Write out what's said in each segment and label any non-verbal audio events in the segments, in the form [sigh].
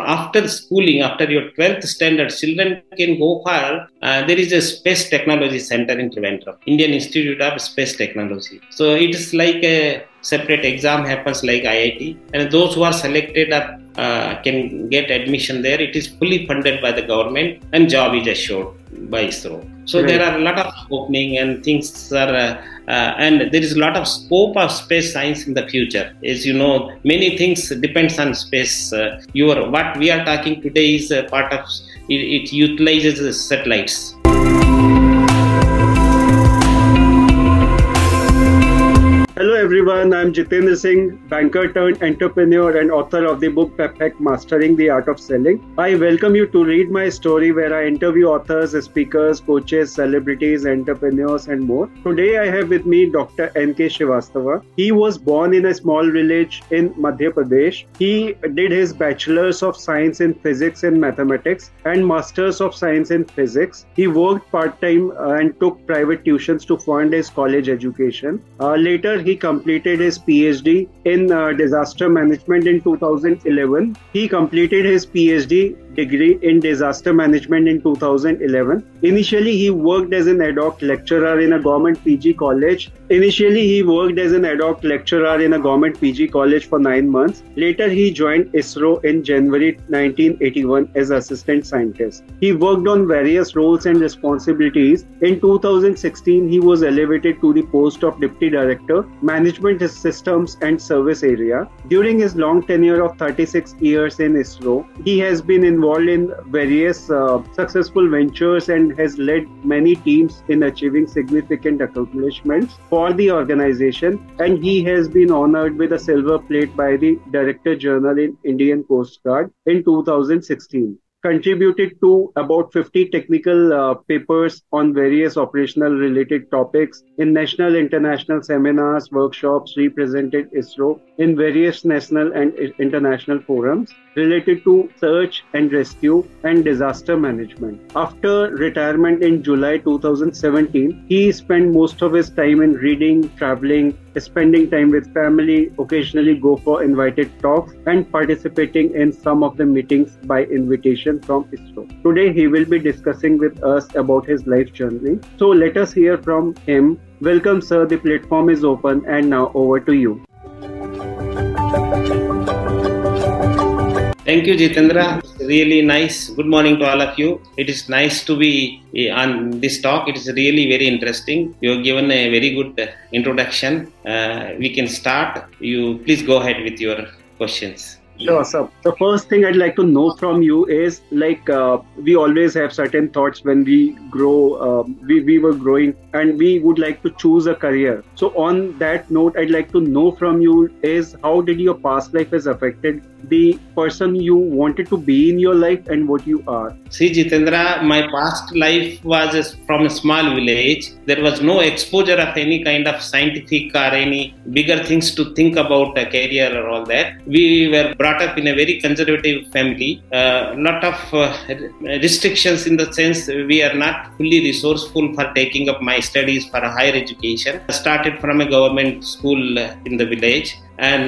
after schooling, after your 12th standard, children can go for, uh, there is a space technology center in Trivandrum, Indian Institute of Space Technology. So it is like a separate exam happens like IIT, and those who are selected are, uh, can get admission there. It is fully funded by the government, and job is assured by ISRO. So right. there are a lot of opening and things are, uh, uh, and there is a lot of scope of space science in the future. As you know, many things depends on space. Uh, your what we are talking today is a part of it, it utilizes satellites. Hello everyone, I'm Jitendra Singh, banker turned entrepreneur and author of the book Pep Mastering the Art of Selling. I welcome you to read my story where I interview authors, speakers, coaches, celebrities, entrepreneurs, and more. Today I have with me Dr. N.K. Srivastava. He was born in a small village in Madhya Pradesh. He did his bachelor's of science in physics and mathematics and master's of science in physics. He worked part time uh, and took private tuitions to fund his college education. Uh, later, he completed his PhD in uh, disaster management in 2011. He completed his PhD degree in disaster management in 2011. Initially, he worked as an ad hoc lecturer in a government PG college. Initially, he worked as an ad hoc lecturer in a government PG college for nine months. Later, he joined ISRO in January 1981 as assistant scientist. He worked on various roles and responsibilities. In 2016, he was elevated to the post of deputy director, management systems and service area. During his long tenure of 36 years in ISRO, he has been involved in various uh, successful ventures and has led many teams in achieving significant accomplishments for the organization. And he has been honored with a silver plate by the Director General in Indian Coast Guard in 2016 contributed to about 50 technical uh, papers on various operational related topics. In national international seminars workshops represented isro in various national and international forums related to search and rescue and disaster management. After retirement in July 2017, he spent most of his time in reading, traveling, spending time with family, occasionally go for invited talks, and participating in some of the meetings by invitation from ISRO. Today, he will be discussing with us about his life journey. So, let us hear from him. Welcome, sir. The platform is open, and now over to you. Thank you, Jitendra. Really nice. Good morning to all of you. It is nice to be eh, on this talk. It is really very interesting. You have given a very good uh, introduction. Uh, we can start. You please go ahead with your questions. Sure, sir. The first thing I'd like to know from you is like uh, we always have certain thoughts when we grow, uh, we, we were growing, and we would like to choose a career. So, on that note, I'd like to know from you is how did your past life has affected the person you wanted to be in your life and what you are? See, Jitendra, my past life was from a small village. There was no exposure of any kind of scientific or any bigger things to think about a career or all that. We were brought up in a very conservative family. A uh, lot of uh, restrictions in the sense we are not fully resourceful for taking up my studies for a higher education. I started from a government school in the village and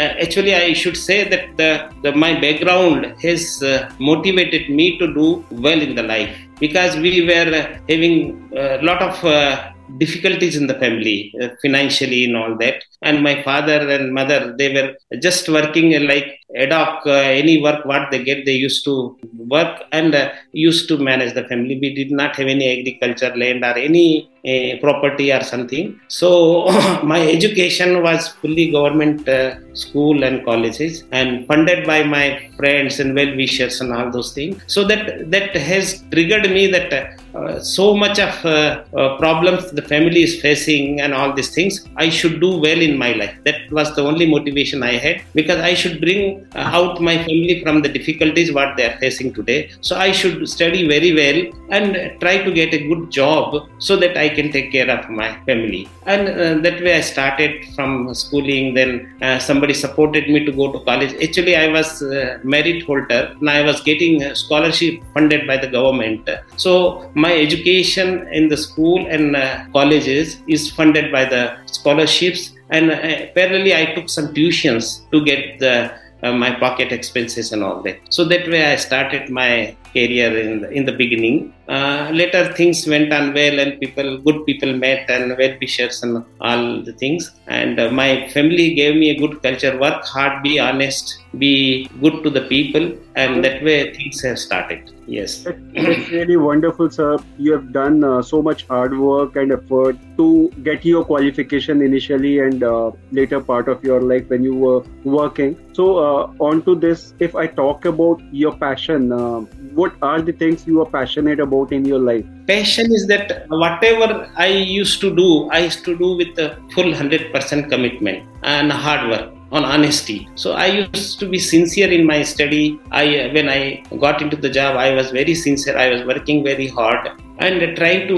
uh, actually i should say that the, the my background has uh, motivated me to do well in the life because we were uh, having a lot of uh, difficulties in the family uh, financially and all that. And my father and mother they were just working like ad hoc uh, any work what they get they used to work and uh, used to manage the family. We did not have any agriculture land or any uh, property or something. So [laughs] my education was fully government uh, school and colleges and funded by my friends and well wishers and all those things. So that that has triggered me that uh, so much of problems the family is facing and all these things i should do well in my life. That was the only motivation i had because i should bring uh, out my family from the difficulties what they are facing today. So i should study very well and try to get a good job so that i can take care of my family. And uh, that way i started from schooling. Then uh, somebody supported me to go to college. Actually i was uh, merit holder. And i was getting a scholarship funded by the government. So my education in the school and uh, colleges is funded by the scholarships. And uh, parallelly i took some tuitions to get the uh, my pocket expenses and all that. So that way I started my career in the, in the beginning. Uh, later things went on well and people, good people met and well wishers and all the things. And uh, my family gave me a good culture: work hard, be honest, be good to the people, and that way things have started. Yes, It's really wonderful, sir. You have done uh, so much hard work and effort to get your qualification initially and uh, later part of your life when you were working. So, uh, on to this, if I talk about your passion, uh, what are the things you are passionate about in your life? Passion is that whatever I used to do, I used to do with a full 100% commitment and hard work on honesty. So i used to be sincere in my study. I uh, when i got into the job i was very sincere. I was working very hard and trying to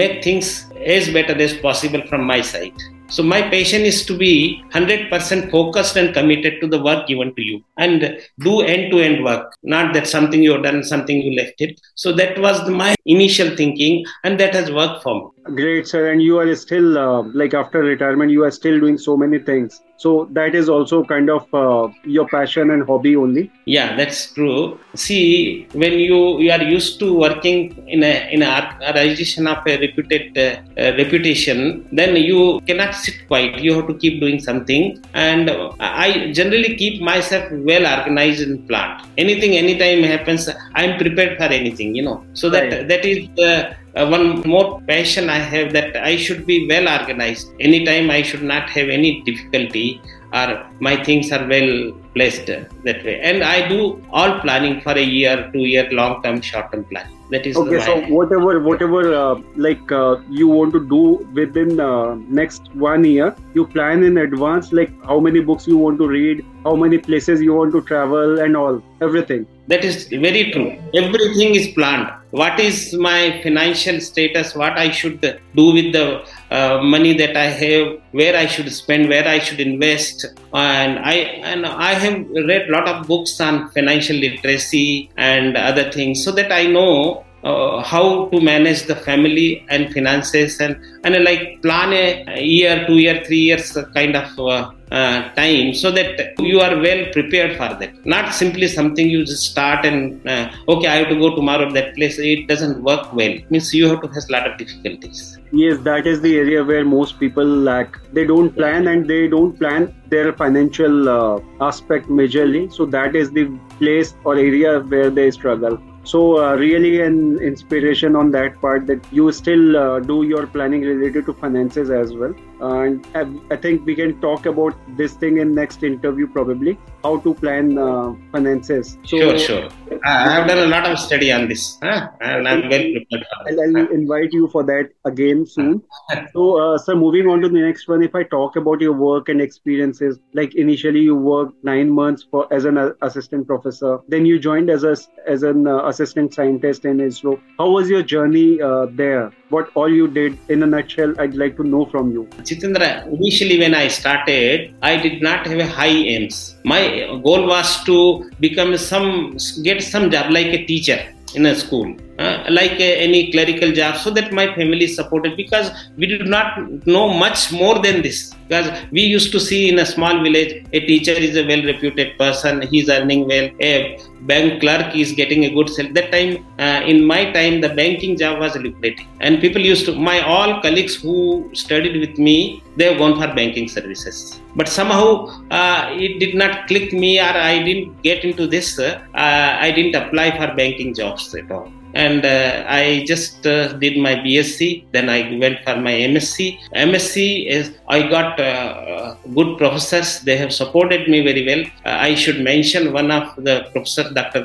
make things as better as possible from my side so my passion is to be 100% focused and committed to the work given to you and do end-to-end work. Not that something you have done, something you left it. So that was my initial thinking and that has worked for me. Great, sir. And you are still, uh, like after retirement, you are still doing so many things. So that is also kind of uh, your passion and hobby only. Yeah, that's true. See, when you you are used to working in a in a organization of a reputed uh, uh, reputation, then you cannot sit quiet. You have to keep doing something. And I generally keep myself well organized and planned. Anything, anytime happens, I am prepared for anything. You know, so that Right. that is the uh, one more passion I have that I should be well organized. Anytime I should not have any difficulty or my things are well placed that way. And I do all planning for a year, two year, long term, short term plan. That is Okay, so whatever, whatever, uh, like uh, you want to do within uh, next one year, you plan in advance, like how many books you want to read, how many places you want to travel, and all, everything. That is very true. Everything is planned. What is my financial status? What I should do with the uh, money that I have? Where I should spend? Where I should invest? And I and I have read a lot of books on financial literacy and other things, so that I know uh, how to manage the family and finances and and uh, like plan a year, two year, three years kind of uh, uh, time so that you are well prepared for that. Not simply something you just start and uh, okay, I have to go tomorrow that place. It doesn't work well. means you have to face a lot of difficulties. Yes, that is the area where most people lack. They don't plan and they don't plan their financial uh, aspect majorly. So that is the place or area where they struggle. So uh, really an inspiration on that part that you still uh, do your planning related to finances as well. And I, think we can talk about this thing in next interview probably how to plan uh, finances. So sure, sure. I have done a lot of study on this, huh? and I'm well prepared I'll. I'll invite you for that again soon. [laughs] so, uh, sir, moving on to the next one. If I talk about your work and experiences, like initially you worked nine months for as an uh, assistant professor, then you joined as a as an uh, assistant scientist in ISRO. How was your journey uh, there? What all you did in a nutshell? I'd like to know from you. Jitendra, initially when I started, I did not have a high aims. My goal was to become some, get some job like a teacher in a school, uh, like a, any clerical job, so that my family is supported. Because we did not know much more than this. Because we used to see in a small village, a teacher is a well-reputed person. He's earning well. A bank clerk is getting a good salary. That time, uh, in my time, the banking job was lucrative, and people used to. My all colleagues who studied with me, they have gone for banking services. But somehow uh, it did not click me, or I didn't get into this. Uh, I didn't apply for banking jobs at all and uh, I just uh, did my BSc. Then I went for my MSc. MSc is I got uh, good professors. They have supported me very well. I should mention one of the professor, Dr.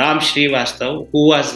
Ram Srivastav, who was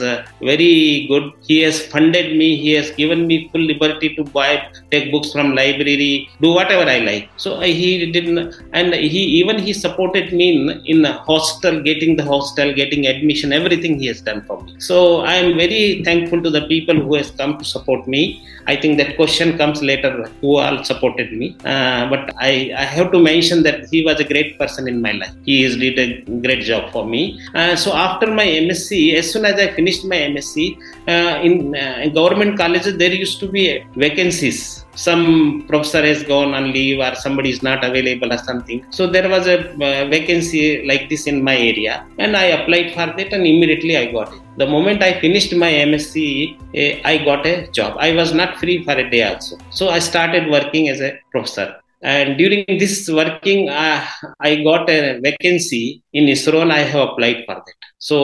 very good. He has funded me. He has given me full liberty to buy, take books from library, do whatever I like. So he didn't, and he even he supported me in in hostel, getting the hostel, getting admission, everything he has done for me. So I am very thankful to the people who has come to support me. I think that question comes later who all supported me. Uh, but I, I have to mention that he was a great person in my life. He has did a great job for me. Uh, so after my MSc, as soon as I finished my MSc, uh, in, in government colleges there used to be vacancies some professor has gone on leave or somebody is not available or something. So there was a uh, vacancy like this in my area, and I applied for that, and immediately I got it. The moment I finished my MSc, eh, I got a job. I was not free for a day also. So I started working as a professor. And during this working, uh, I got a vacancy in ISRO and I have applied for that. So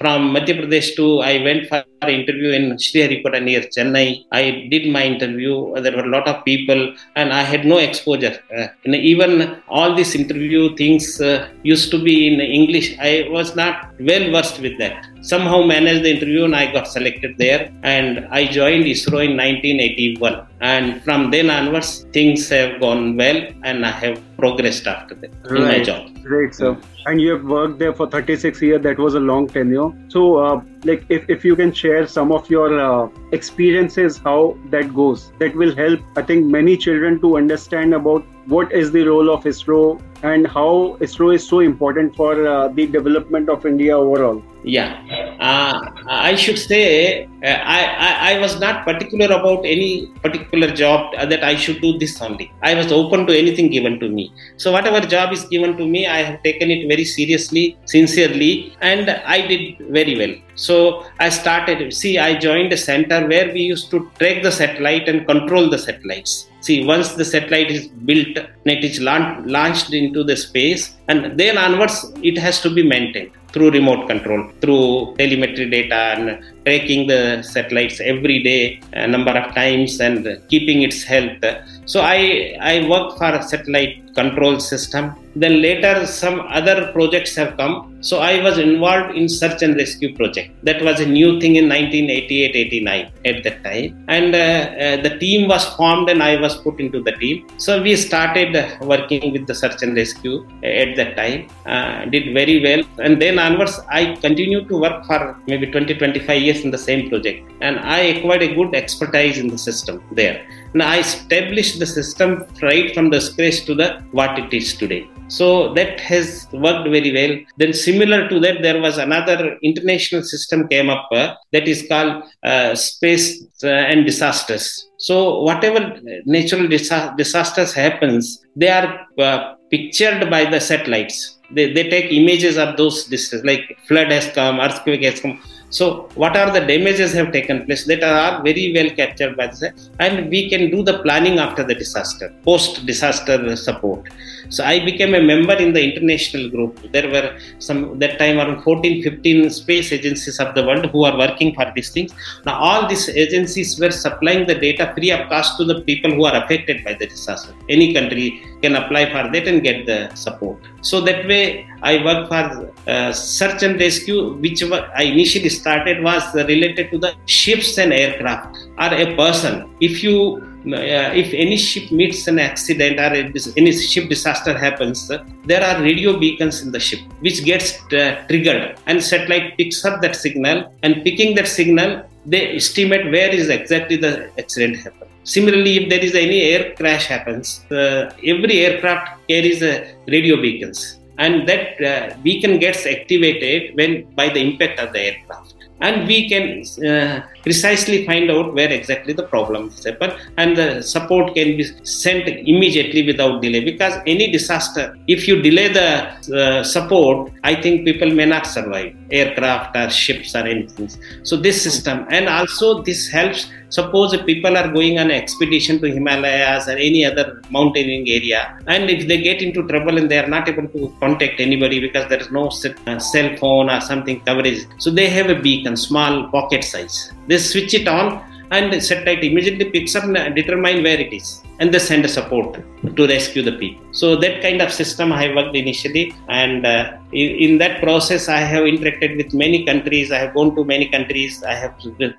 from Madhya Pradesh to I went for an interview in Sriharikota near Chennai. I did my interview. There were a lot of people and I had no exposure. Uh, even all these interview things uh, used to be in English. I was not well versed with that. Somehow managed the interview and I got selected there and I joined ISRO in 1981. And from then onwards, things have gone well and I have progressed after that right. in my job. Great, sir. And you have worked there for 36 years. That was a long tenure. So, uh, like, if, if you can share some of your uh, experiences, how that goes, that will help, I think, many children to understand about what is the role of ISRO and how ISRO is so important for uh, the development of India overall. Yeah, uh, I should say uh, I, I, I was not particular about any particular job that I should do this only. I was open to anything given to me. So whatever job is given to me, I have taken it very seriously, sincerely, and I did very well. So I started. See, I joined a center where we used to track the satellite and control the satellites. See, once the satellite is built, it is launched into the space, and then onwards it has to be maintained through remote control, through telemetry data and tracking the satellites every day, a number of times, and keeping its health. So I I work for a satellite control system. Then later some other projects have come. So I was involved in search and rescue project. That was a new thing in 1988-89 at that time. And uh, uh, the team was formed and I was put into the team. So we started working with the search and rescue at that time. Uh, did very well. And then onwards I continued to work for maybe 20-25 years in the same project. And I acquired a good expertise in the system there. Now I established the system right from the scratch to the what it is today. So that has worked very well. Then similar to that, there was another international system came up uh, that is called uh, space uh, and disasters. So whatever natural disa- disasters happens, they are uh, pictured by the satellites. They, they take images of those disasters, like flood has come, earthquake has come so, what are the damages have taken place that are very well captured by the and we can do the planning after the disaster, post disaster support. So, I became a member in the international group. There were some that time around 14, 15 space agencies of the world who are working for these things. Now, all these agencies were supplying the data free of cost to the people who are affected by the disaster. Any country can apply for that and get the support. So that way, I work for uh, search and rescue, which I initially started was related to the ships and aircraft or a person. If you if any ship meets an accident or any ship disaster happens, there are radio beacons in the ship which gets uh, triggered and satellite picks up that signal and picking that signal they estimate where is exactly the accident happened. Similarly, if there is any air crash happens, uh, every aircraft carries a radio beacons, and that uh, beacon gets activated when by the impact of the aircraft and we can uh, precisely find out where exactly the problem is happened and the support can be sent immediately without delay. Because any disaster if you delay the uh, support i think people may not survive. Aircraft or ships or anything. So this system and also this helps. Suppose if people are going on an expedition to himalayas or any other mountaineering area. And if they get into trouble and they are not able to contact anybody because there is no uh, cell phone or something coverage. So they have a beacon small pocket size. They switch it on and satellite immediately picks up and determine where it is and they send a support to rescue the people. So that kind of system I worked initially and uh, in, that process I have interacted with many countries. I have gone to many countries. I have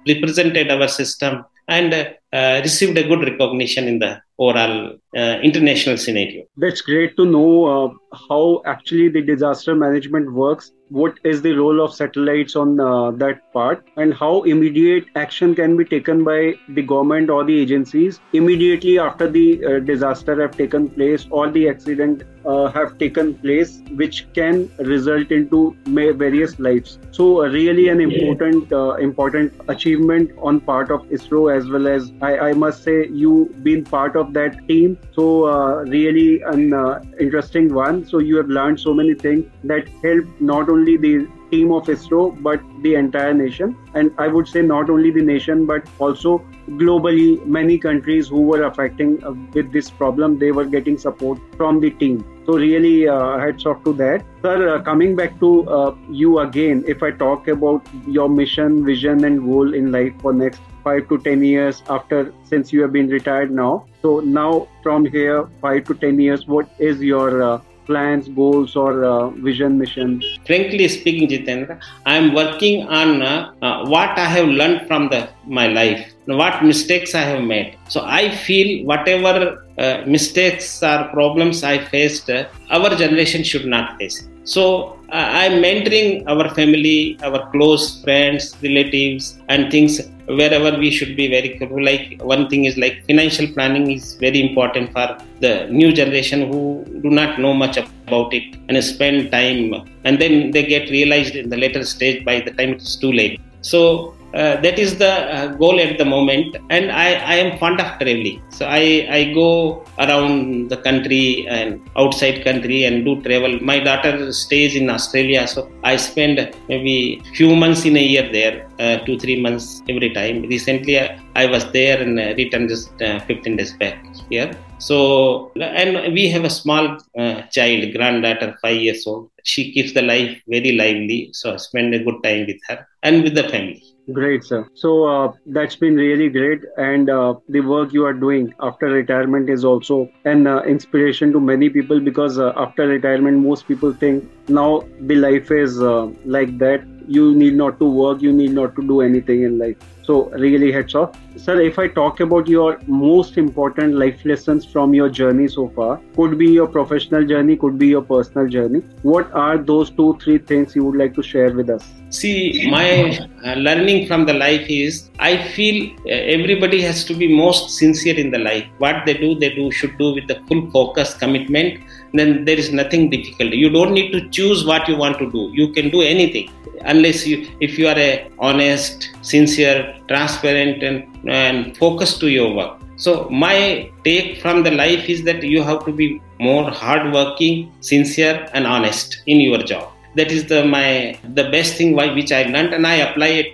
represented our system and uh, received a good recognition in the overall uh, international scenario. That's great to know uh, how actually the disaster management works. What is the role of satellites on uh, that part, and how immediate action can be taken by the government or the agencies immediately after the uh, disaster have taken place or the accident uh, have taken place which can result into various lives so uh, really an important uh, important achievement on part of isro as well as I, I must say you been part of that team so uh, really an uh, interesting one so you have learned so many things that help not only the team of ISRO, but the entire nation. And I would say not only the nation, but also globally, many countries who were affecting uh, with this problem, they were getting support from the team. So really, uh, hats off to that, sir. Uh, coming back to uh, you again, if I talk about your mission, vision, and goal in life for next five to ten years after since you have been retired now. So now from here, five to ten years, what is your uh, plans, goals, or uh, vision, mission? Frankly speaking, Jitendra, I am working on uh, uh, what I have learned from the my life, what mistakes I have made. So I feel whatever uh, mistakes or problems I faced, uh, our generation should not face. So I'm mentoring our family, our close friends, relatives, and things wherever we should be very careful. Like one thing is like financial planning is very important for the new generation who do not know much about it and spend time, and then they get realized in the later stage by the time it's too late. So uh, that is the uh, goal at the moment. And I, I am fond of traveling. So I, I go around the country and outside country and do travel. My daughter stays in australia. So i spend maybe few months in a year there uh, two three months every time. Recently i, I was there and uh, returned just uh, 15 days back here. So and we have a small uh, child granddaughter five years old. She keeps the life very lively. So i spend a good time with her and with the family Great, sir. So uh, that's been really great, and uh, the work you are doing after retirement is also an uh, inspiration to many people because uh, after retirement, most people think now the life is uh, like that. You need not to work, you need not to do anything in life. So really heads off. Sir, if I talk about your most important life lessons from your journey so far, could be your professional journey, could be your personal journey. What are those two, three things you would like to share with us? See, my uh, learning from the life is I feel uh, everybody has to be most sincere in the life. What they do, they do should do with the full focus, commitment. Then there is nothing difficult. You don't need to choose what you want to do. You can do anything unless you if you are a honest sincere transparent and, and focused to your work so my take from the life is that you have to be more hardworking sincere and honest in your job that is the my the best thing why which I learned and I apply it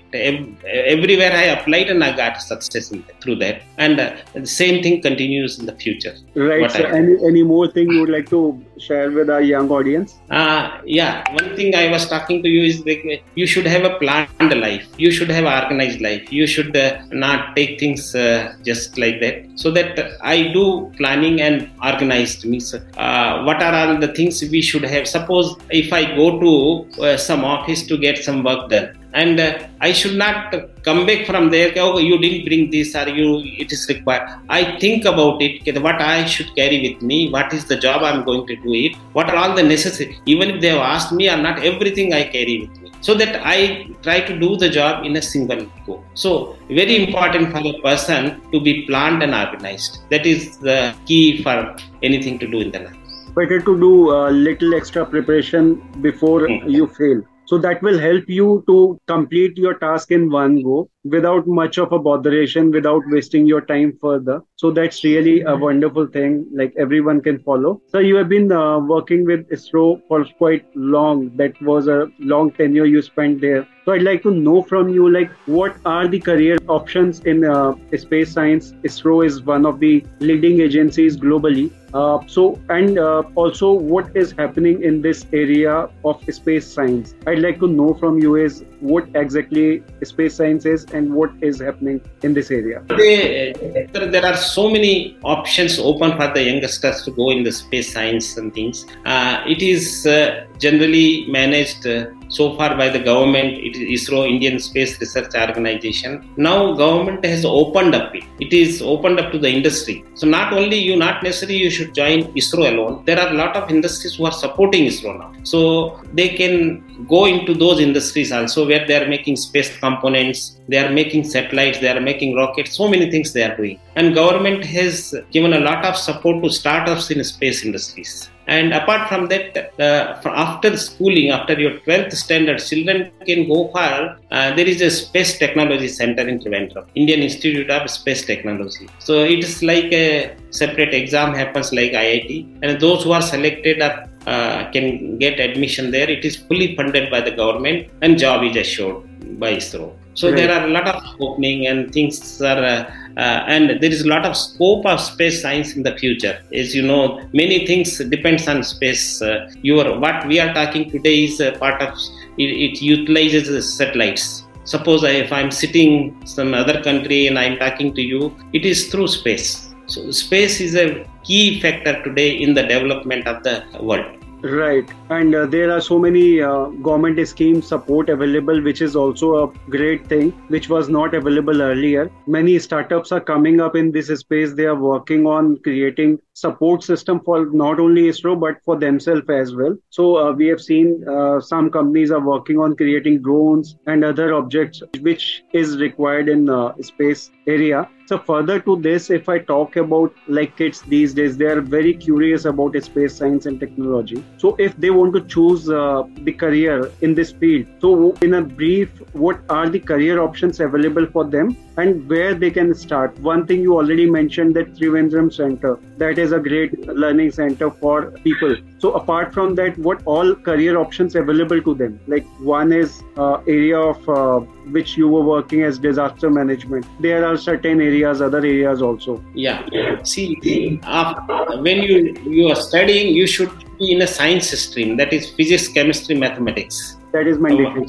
everywhere I applied and I got success through that and uh, the same thing continues in the future. Right. So any any more thing you would like to share with our young audience? Uh, yeah. One thing I was talking to you is like you should have a planned life. You should have organized life. You should uh, not take things uh, just like that. So that I do planning and organized means uh, what are all the things we should have. Suppose if I go to to uh, some office to get some work done and uh, i should not come back from there. Oh you didn't bring this or you it is required. I think about it. What i should carry with me what is the job i'm going to do it what are all the necessary even if they have asked me or not everything i carry with me. So that i try to do the job in a single go. So very important for a person to be planned and organized. That is the key for anything to do in the life. Better to do a little extra preparation before mm-hmm. you fail so that will help you to complete your task in one go without much of a botheration without wasting your time further. So that's really a wonderful thing like everyone can follow. So you have been uh, working with isro for quite long. That was a long tenure you spent there. So i'd like to know from you like what are the career options in uh, space science? Isro is one of the leading agencies globally. Uh, so and uh, also what is happening in this area of space science? I'd like to know from you is what exactly space science is and what is happening in this area? there are so many options open for the youngsters to go in the space science and things. Uh, it is uh, generally managed uh, so far by the government. It is ISRO, Indian Space Research Organization. Now government has opened up it. It is opened up to the industry. So not only you, not necessarily you should join ISRO alone. There are a lot of industries who are supporting ISRO now. So they can go into those industries also where they are making space components, they are making satellites, they are making rockets, so many things they are doing. And government has given a lot of support to startups in space industries And apart from that, uh, after schooling, after your 12th standard, children can go for, uh, there is a Space Technology Center in Trivandrum, Indian Institute of Space Technology. So it is like a separate exam happens like IIT. And those who are selected are, uh, can get admission there. It is fully funded by the government and job is assured by ISRO. So right. there are a lot of opening and things are, uh, uh, and there is a lot of scope of space science in the future. As you know, many things depends on space. Uh, your what we are talking today is part of it, it utilizes satellites. Suppose I, if I'm sitting some other country and I'm talking to you, it is through space. So space is a key factor today in the development of the world. Right, and uh, there are so many uh, government scheme support available, which is also a great thing, which was not available earlier. Many startups are coming up in this space. They are working on creating support system for not only ISRO but for themselves as well. So uh, we have seen uh, some companies are working on creating drones and other objects which is required in uh, space area so further to this, if I talk about like kids these days, they are very curious about space science and technology. So if they want to choose uh, the career in this field, so in a brief, what are the career options available for them and where they can start? One thing you already mentioned that Trivandrum Center, that is a great learning center for people. So apart from that, what all career options available to them? Like one is uh, area of uh, which you were working as disaster management. There are certain areas, other areas also. Yeah. See, when you you are studying, you should be in a science stream. That is physics, chemistry, mathematics. That is mandatory.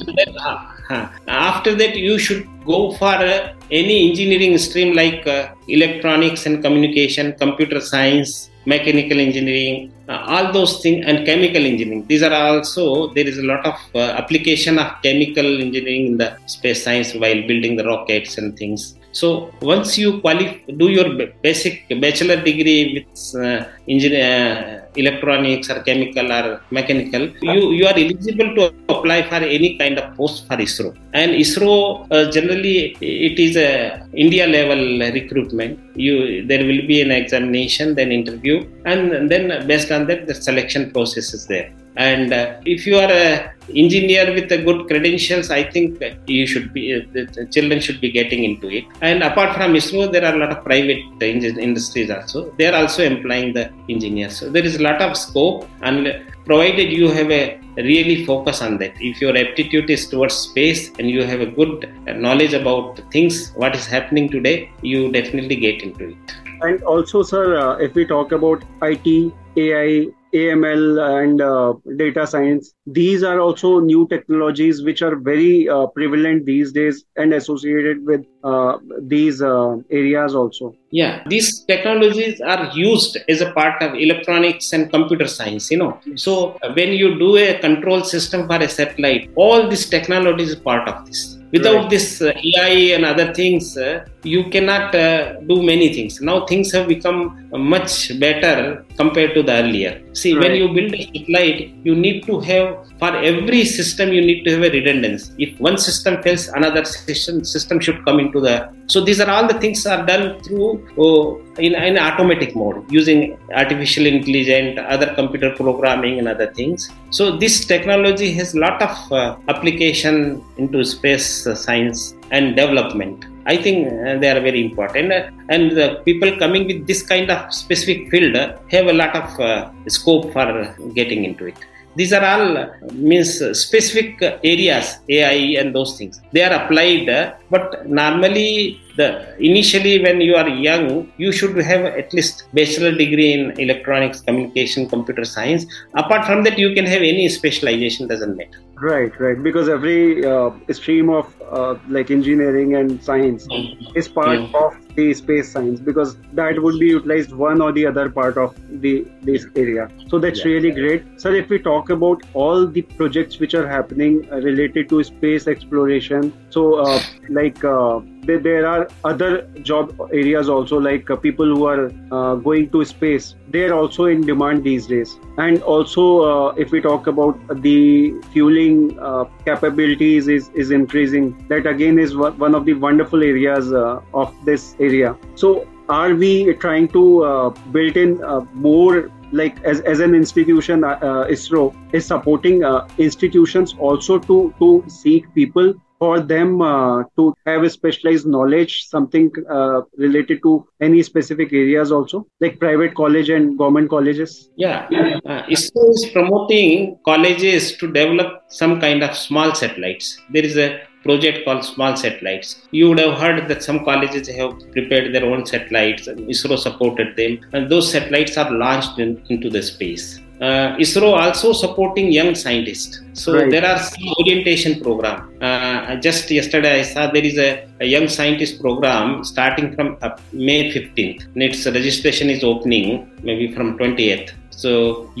Uh, after that, you should go for uh, any engineering stream like uh, electronics and communication, computer science, mechanical engineering, uh, all those things, and chemical engineering. These are also, there is a lot of uh, application of chemical engineering in the space science while building the rockets and things. So once you qualify, do your basic bachelor degree with uh, engineer, uh, electronics or chemical or mechanical, you, you are eligible to apply for any kind of post for ISRO. And ISRO uh, generally it is a India level recruitment. You there will be an examination, then interview, and then based on that the selection process is there. And uh, if you are a engineer with a good credentials, I think you should be uh, children should be getting into it. And apart from ISRO, there are a lot of private industries also. They are also employing the engineers. So there is a lot of scope, and provided you have a really focus on that. If your aptitude is towards space and you have a good knowledge about things, what is happening today, you definitely get into it. And also, sir, uh, if we talk about IT, AI, AML and uh, data science. These are also new technologies which are very uh, prevalent these days and associated with uh, these uh, areas also. Yeah, these technologies are used as a part of electronics and computer science, you know. So when you do a control system for a satellite, all this technology is part of this without right. this uh, AI and other things, uh, you cannot uh, do many things. Now things have become much better compared to the earlier. See, right. when you build a satellite, you need to have for every system you need to have a redundancy. If one system fails, another system system should come into the. So these are all the things are done through oh, in in automatic mode using artificial intelligence, other computer programming, and other things. So this technology has lot of uh, application into space science and development. I think uh, they are very important, and the people coming with this kind of specific field have a lot of uh, scope for getting into it. These are all uh, means specific areas, AI and those things. They are applied, but normally the initially when you are young you should have at least bachelor degree in electronics communication computer science apart from that you can have any specialization doesn't matter right right because every uh, stream of uh, like engineering and science mm-hmm. is part yeah. of the space science because that would be utilized one or the other part of the this area so that's yeah. really great sir if we talk about all the projects which are happening uh, related to space exploration so uh, like uh, there, there are other job areas also like uh, people who are uh, going to space they're also in demand these days and also uh, if we talk about the fueling uh, capabilities is, is increasing that again is one of the wonderful areas uh, of this area so are we trying to uh, build in more like as, as an institution, uh, uh ISRO is supporting uh, institutions also to to seek people for them uh, to have a specialized knowledge, something uh, related to any specific areas also, like private college and government colleges? Yeah, uh, ISRO is promoting colleges to develop some kind of small satellites. There is a project called Small Satellites. You would have heard that some colleges have prepared their own satellites, and ISRO supported them, and those satellites are launched in, into the space uh, ISRO also supporting young scientists. So right. there are some orientation program. Uh, just yesterday I saw there is a, a young scientist program starting from uh, May 15th. And its registration is opening maybe from 20th. So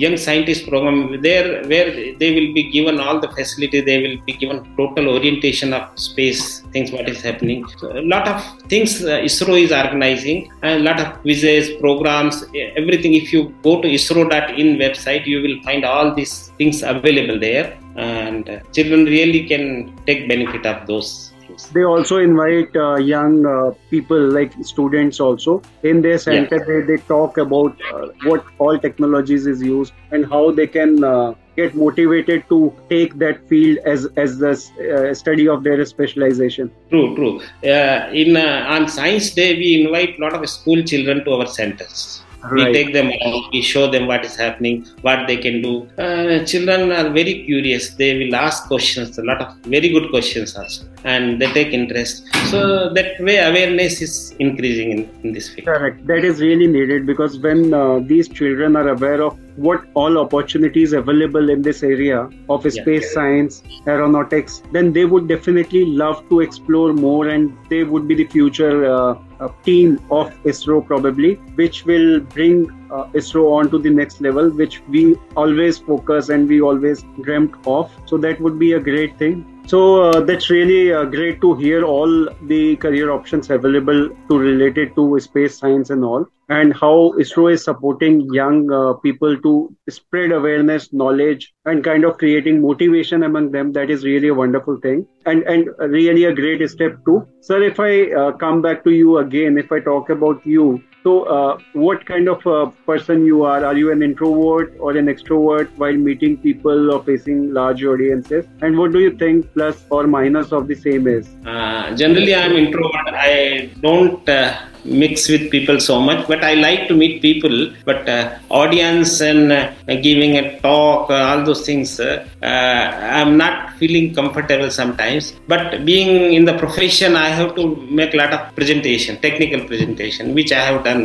young scientist program there where they will be given all the facility, they will be given total orientation of space things what is happening. So a lot of things uh, ISRO is organizing and a lot of quizzes, programs, everything. If you go to ISRO.in website, you will find all these things available there, and uh, children really can take benefit of those they also invite uh, young uh, people like students also. In their center yeah. they, they talk about uh, what all technologies is used and how they can uh, get motivated to take that field as as the uh, study of their specialization. True true. Uh, in on science day we invite a lot of school children to our centers Right. We take them we show them what is happening, what they can do. Uh, children are very curious. They will ask questions, a lot of very good questions also, and they take interest. So that way, awareness is increasing in, in this field. Correct. That is really needed because when uh, these children are aware of what all opportunities available in this area of space yeah. science, aeronautics, then they would definitely love to explore more, and they would be the future. Uh, team of ISRO probably, which will bring uh, ISRO on to the next level, which we always focus and we always dreamt of. So that would be a great thing. So uh, that's really uh, great to hear all the career options available to related to space science and all, and how ISRO is supporting young uh, people to spread awareness, knowledge, and kind of creating motivation among them. That is really a wonderful thing, and and really a great step too. Sir, if I uh, come back to you again, if I talk about you, so, uh, what kind of a person you are? Are you an introvert or an extrovert while meeting people or facing large audiences? And what do you think plus or minus of the same is? Uh, generally, I'm introvert. I don't uh, mix with people so much but i like to meet people but uh, audience and uh, giving a talk uh, all those things uh, uh, i'm not feeling comfortable sometimes. But being in the profession i have to make a lot of presentation technical presentation which i have done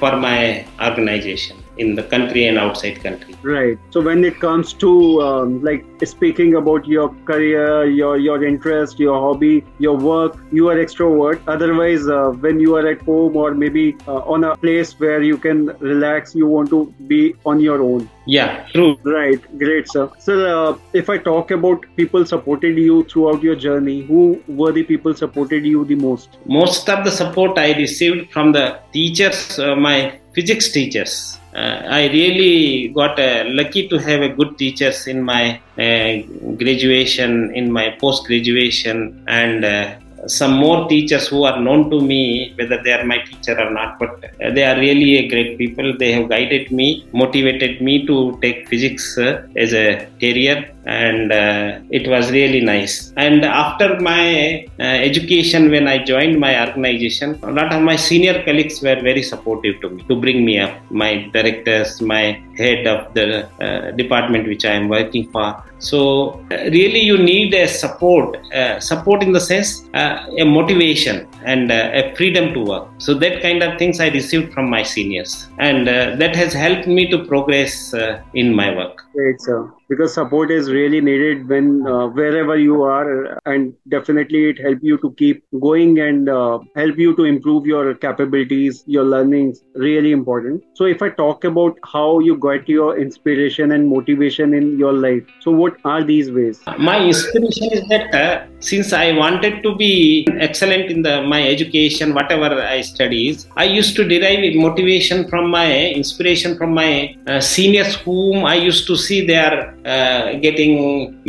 for my organization in the country and outside country. Right. So when it comes to um, like speaking about your career your your interest your hobby your work you are extrovert. Otherwise uh, when you are at home or maybe uh, on a place where you can relax you want to be on your own. Yeah true. Right. Great sir. So uh, if i talk about people supported you throughout your journey who were the people supported you the most? Most of the support i received from the teachers uh, my physics teachers I really got uh, lucky to have a good teachers in my uh, graduation, in my post graduation, and uh, some more teachers who are known to me, whether they are my teacher or not, but they are really a great people. They have guided me, motivated me to take physics uh, as a career, and uh, it was really nice. And after my uh, education, when I joined my organization, a lot of my senior colleagues were very supportive to me to bring me up. My directors, my head of the uh, department which I am working for. So really, you need a support, uh, support in the sense uh, a motivation and uh, a freedom to work. So that kind of things I received from my seniors, and that has helped me to progress in my work. Great, sir. Because support is really needed when uh, wherever you are and definitely it help you to keep going and uh, help you to improve your capabilities your learnings really important. So if i talk about how you got your inspiration and motivation in your life so what are these ways? My inspiration is that uh, since i wanted to be excellent in the my education whatever i studies i used to derive motivation from my inspiration from my uh, seniors whom i used to see they are uh, getting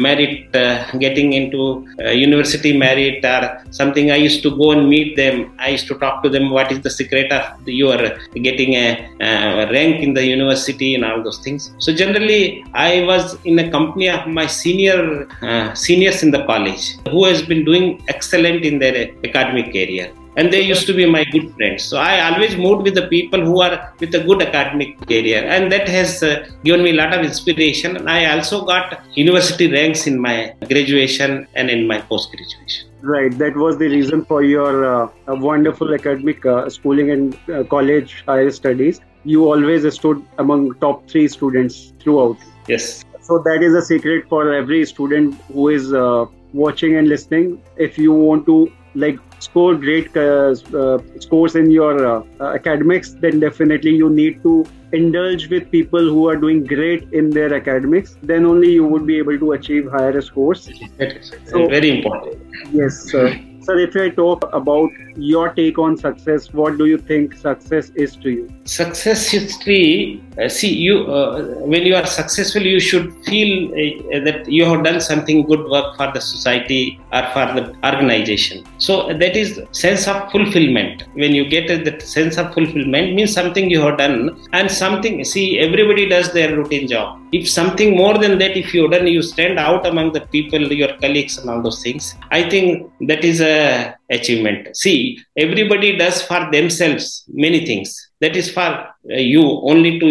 married, uh, getting into uh, university married or something, I used to go and meet them. I used to talk to them. What is the secret of your getting a, a rank in the university and all those things? So generally, I was in a company of my senior uh, seniors in the college who has been doing excellent in their academic career and they used to be my good friends. So i always moved with the people who are with a good academic career. And that has uh, given me a lot of inspiration. And i also got university ranks in my graduation and in my post graduation right. That was the reason for your uh, wonderful academic uh, schooling and uh, college higher studies. You always stood among top 3 students throughout. Yes. So that is a secret for every student who is uh, watching and listening. If you want to like score great uh, uh, scores in your uh, academics, then definitely you need to indulge with people who are doing great in their academics. Then only you would be able to achieve higher scores. So, very important. Yes, sir. Sir, if I talk about your take on success, what do you think success is to you? Success history. Uh, see, you uh, when you are successful, you should feel uh, that you have done something good work for the society or for the organization. So that is sense of fulfillment. When you get that sense of fulfillment, means something you have done and something. See, everybody does their routine job. If something more than that, if you done, you stand out among the people, your colleagues, and all those things. I think that is a achievement. See, everybody does for themselves many things. That is for uh, you, only to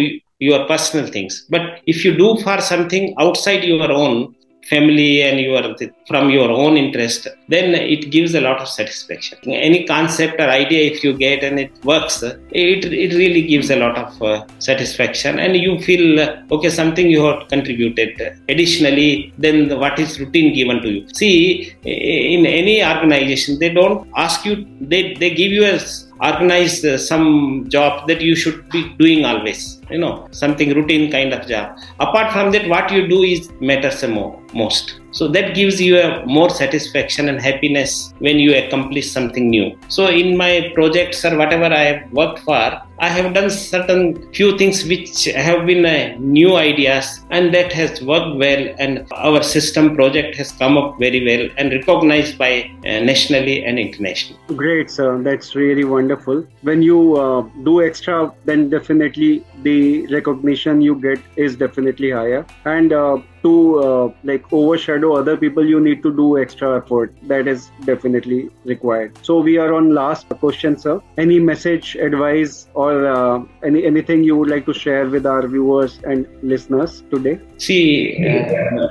your personal things. But if you do for something outside your own, family and your from your own interest then it gives a lot of satisfaction. Any concept or idea if you get and it works it, it really gives a lot of uh, satisfaction. And you feel uh, okay something you have contributed. Additionally then what is routine given to you? See in any organization they don't ask you they they give you a organize uh, some job that you should be doing always you know something routine kind of job. Apart from that what you do is matters more most so that gives you a more satisfaction and happiness when you accomplish something new so in my projects or whatever i have worked for I have done certain few things which have been uh, new ideas and that has worked well and our system project has come up very well and recognized by uh, nationally and internationally. Great, sir. That's really wonderful. When you uh, do extra, then definitely the recognition you get is definitely higher. And uh, to uh, like overshadow other people you need to do extra effort. That is definitely required. So we are on last question sir. Any message advice or uh, any anything you would like to share with our viewers and listeners today? See uh,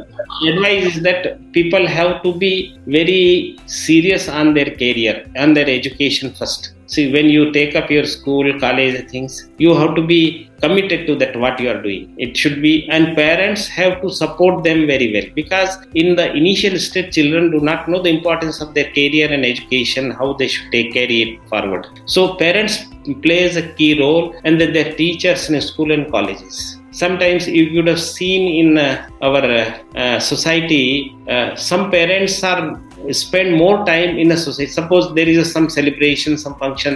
advice is that people have to be very serious on their career and their education first see when you take up your school college things you have to be committed to that what you are doing. It should be and parents have to support them very well because in the initial stage children do not know the importance of their career and education how they should take care it forward. So parents plays a key role and then their teachers in school and colleges. Sometimes you would have seen in uh, our uh, uh, society uh, some parents are spend more time in a society. Suppose there is a, some celebration, some function,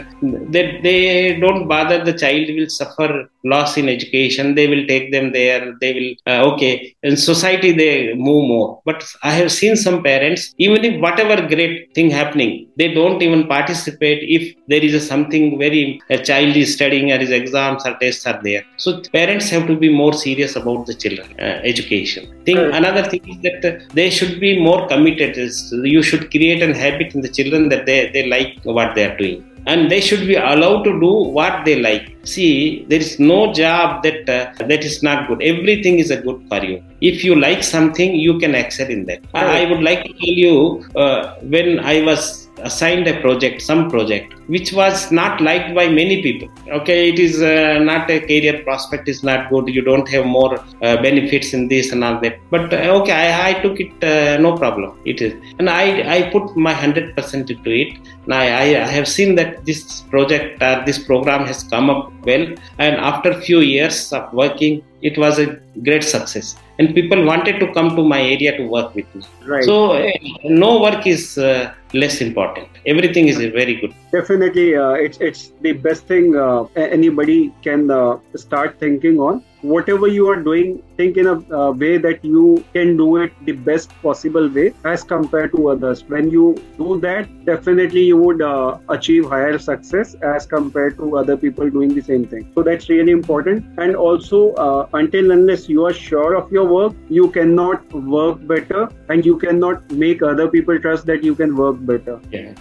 that they don't bother the child will suffer loss in education. They will take them there. They will uh, okay. In society, they move more. But I have seen some parents, even if whatever great thing happening, they don't even participate if there is a something very a child is studying or his exams or tests are there. So parents have to be more serious about the children uh, education. Thing another thing is that they should be more committed. Is you should create an habit in the children that they, they like what they are doing. And they should be allowed to do what they like. See there is no job that uh, that is not good. Everything is a good for you. If you like something you can excel in that. I, I would like to tell you uh, when i was assigned a project some project which was not liked by many people. Okay it is uh, not a career prospect is not good you don't have more uh, benefits in this and all that. But uh, okay I, I, took it uh, no problem. It is and i i put my 100% into it. Now I, I have seen that this project or this program has come up well. And after few years of working it was a great success. And people wanted to come to my area to work with me. Right. so uh, no work is uh, less important. Everything is very good. Definitely uh, it's it's the best thing uh, anybody can uh, start thinking on whatever you are doing, think in a uh, way that you can do it the best possible way as compared to others. When you do that, definitely you would uh, achieve higher success as compared to other people doing the same thing. So that's really important. And also, uh, until unless you are sure of your work, you cannot work better and you cannot make other people trust that you can work better. Yeah.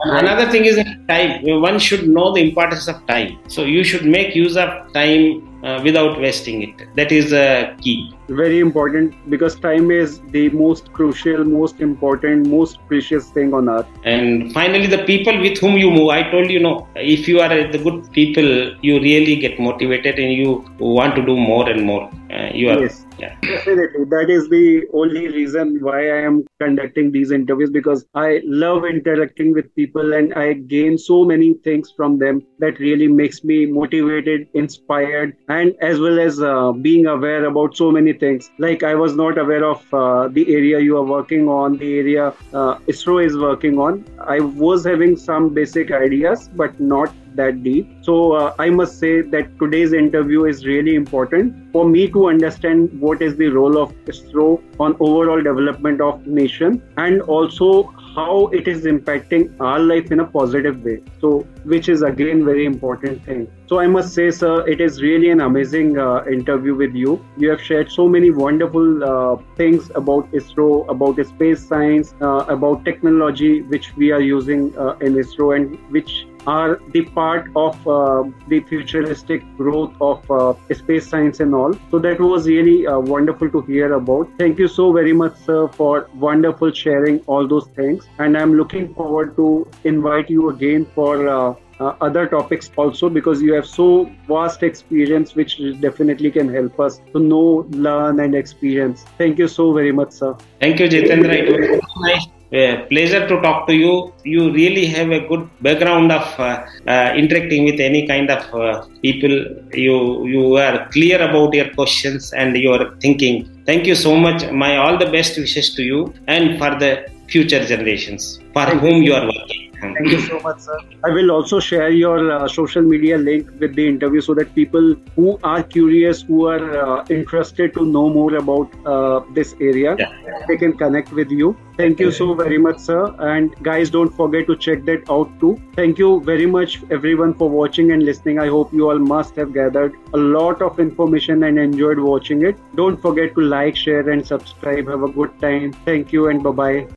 Another thing is time. One should know the importance of time. So you should make use of time Uh, without wasting it. That is a key. Very important because time is the most crucial, most important, most precious thing on earth. And finally, the people with whom you move. I told you, know, if you are the good people, you really get motivated and you want to do more and more. Uh, you are. Yes. Yeah. Definitely. That is the only reason why I am conducting these interviews because I love interacting with people and I gain so many things from them that really makes me motivated, inspired, and as well as uh, being aware about so many things. Like I was not aware of uh, the area you are working on, the area uh, ISRO is working on. I was having some basic ideas, but not that deep. So uh, I must say that today's interview is really important for me to understand what is the role of ISRO on overall development of nation and also how it is impacting our life in a positive way. So which is again very important thing. So I must say, sir, it is really an amazing uh, interview with you. You have shared so many wonderful uh, things about ISRO, about space science, uh, about technology which we are using uh, in ISRO, and which are the part of uh, the futuristic growth of uh, space science and all. So that was really wonderful to hear about. Thank you so very much, sir, for wonderful sharing all those things. And I'm looking forward to invite you again for uh, other topics also because you have so vast experience which definitely can help us to know learn and experience thank you so very much sir thank you jitendra it was nice a pleasure to talk to you. You really have a good background of uh, uh, interacting with any kind of uh, people. You you are clear about your questions and your thinking. Thank you so much. My all the best wishes to you and for the future generations for Thank whom you are working. Thank you so much, sir. I will also share your uh, social media link with the interview so that people who are curious, who are uh, interested to know more about uh, this area, yeah. they can connect with you. Thank you so very much, sir. And guys, don't forget to check that out too. Thank you very much, everyone, for watching and listening. I hope you all must have gathered a lot of information and enjoyed watching it. Don't forget to like, share, and subscribe. Have a good time. Thank you, and bye bye.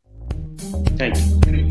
Thank you.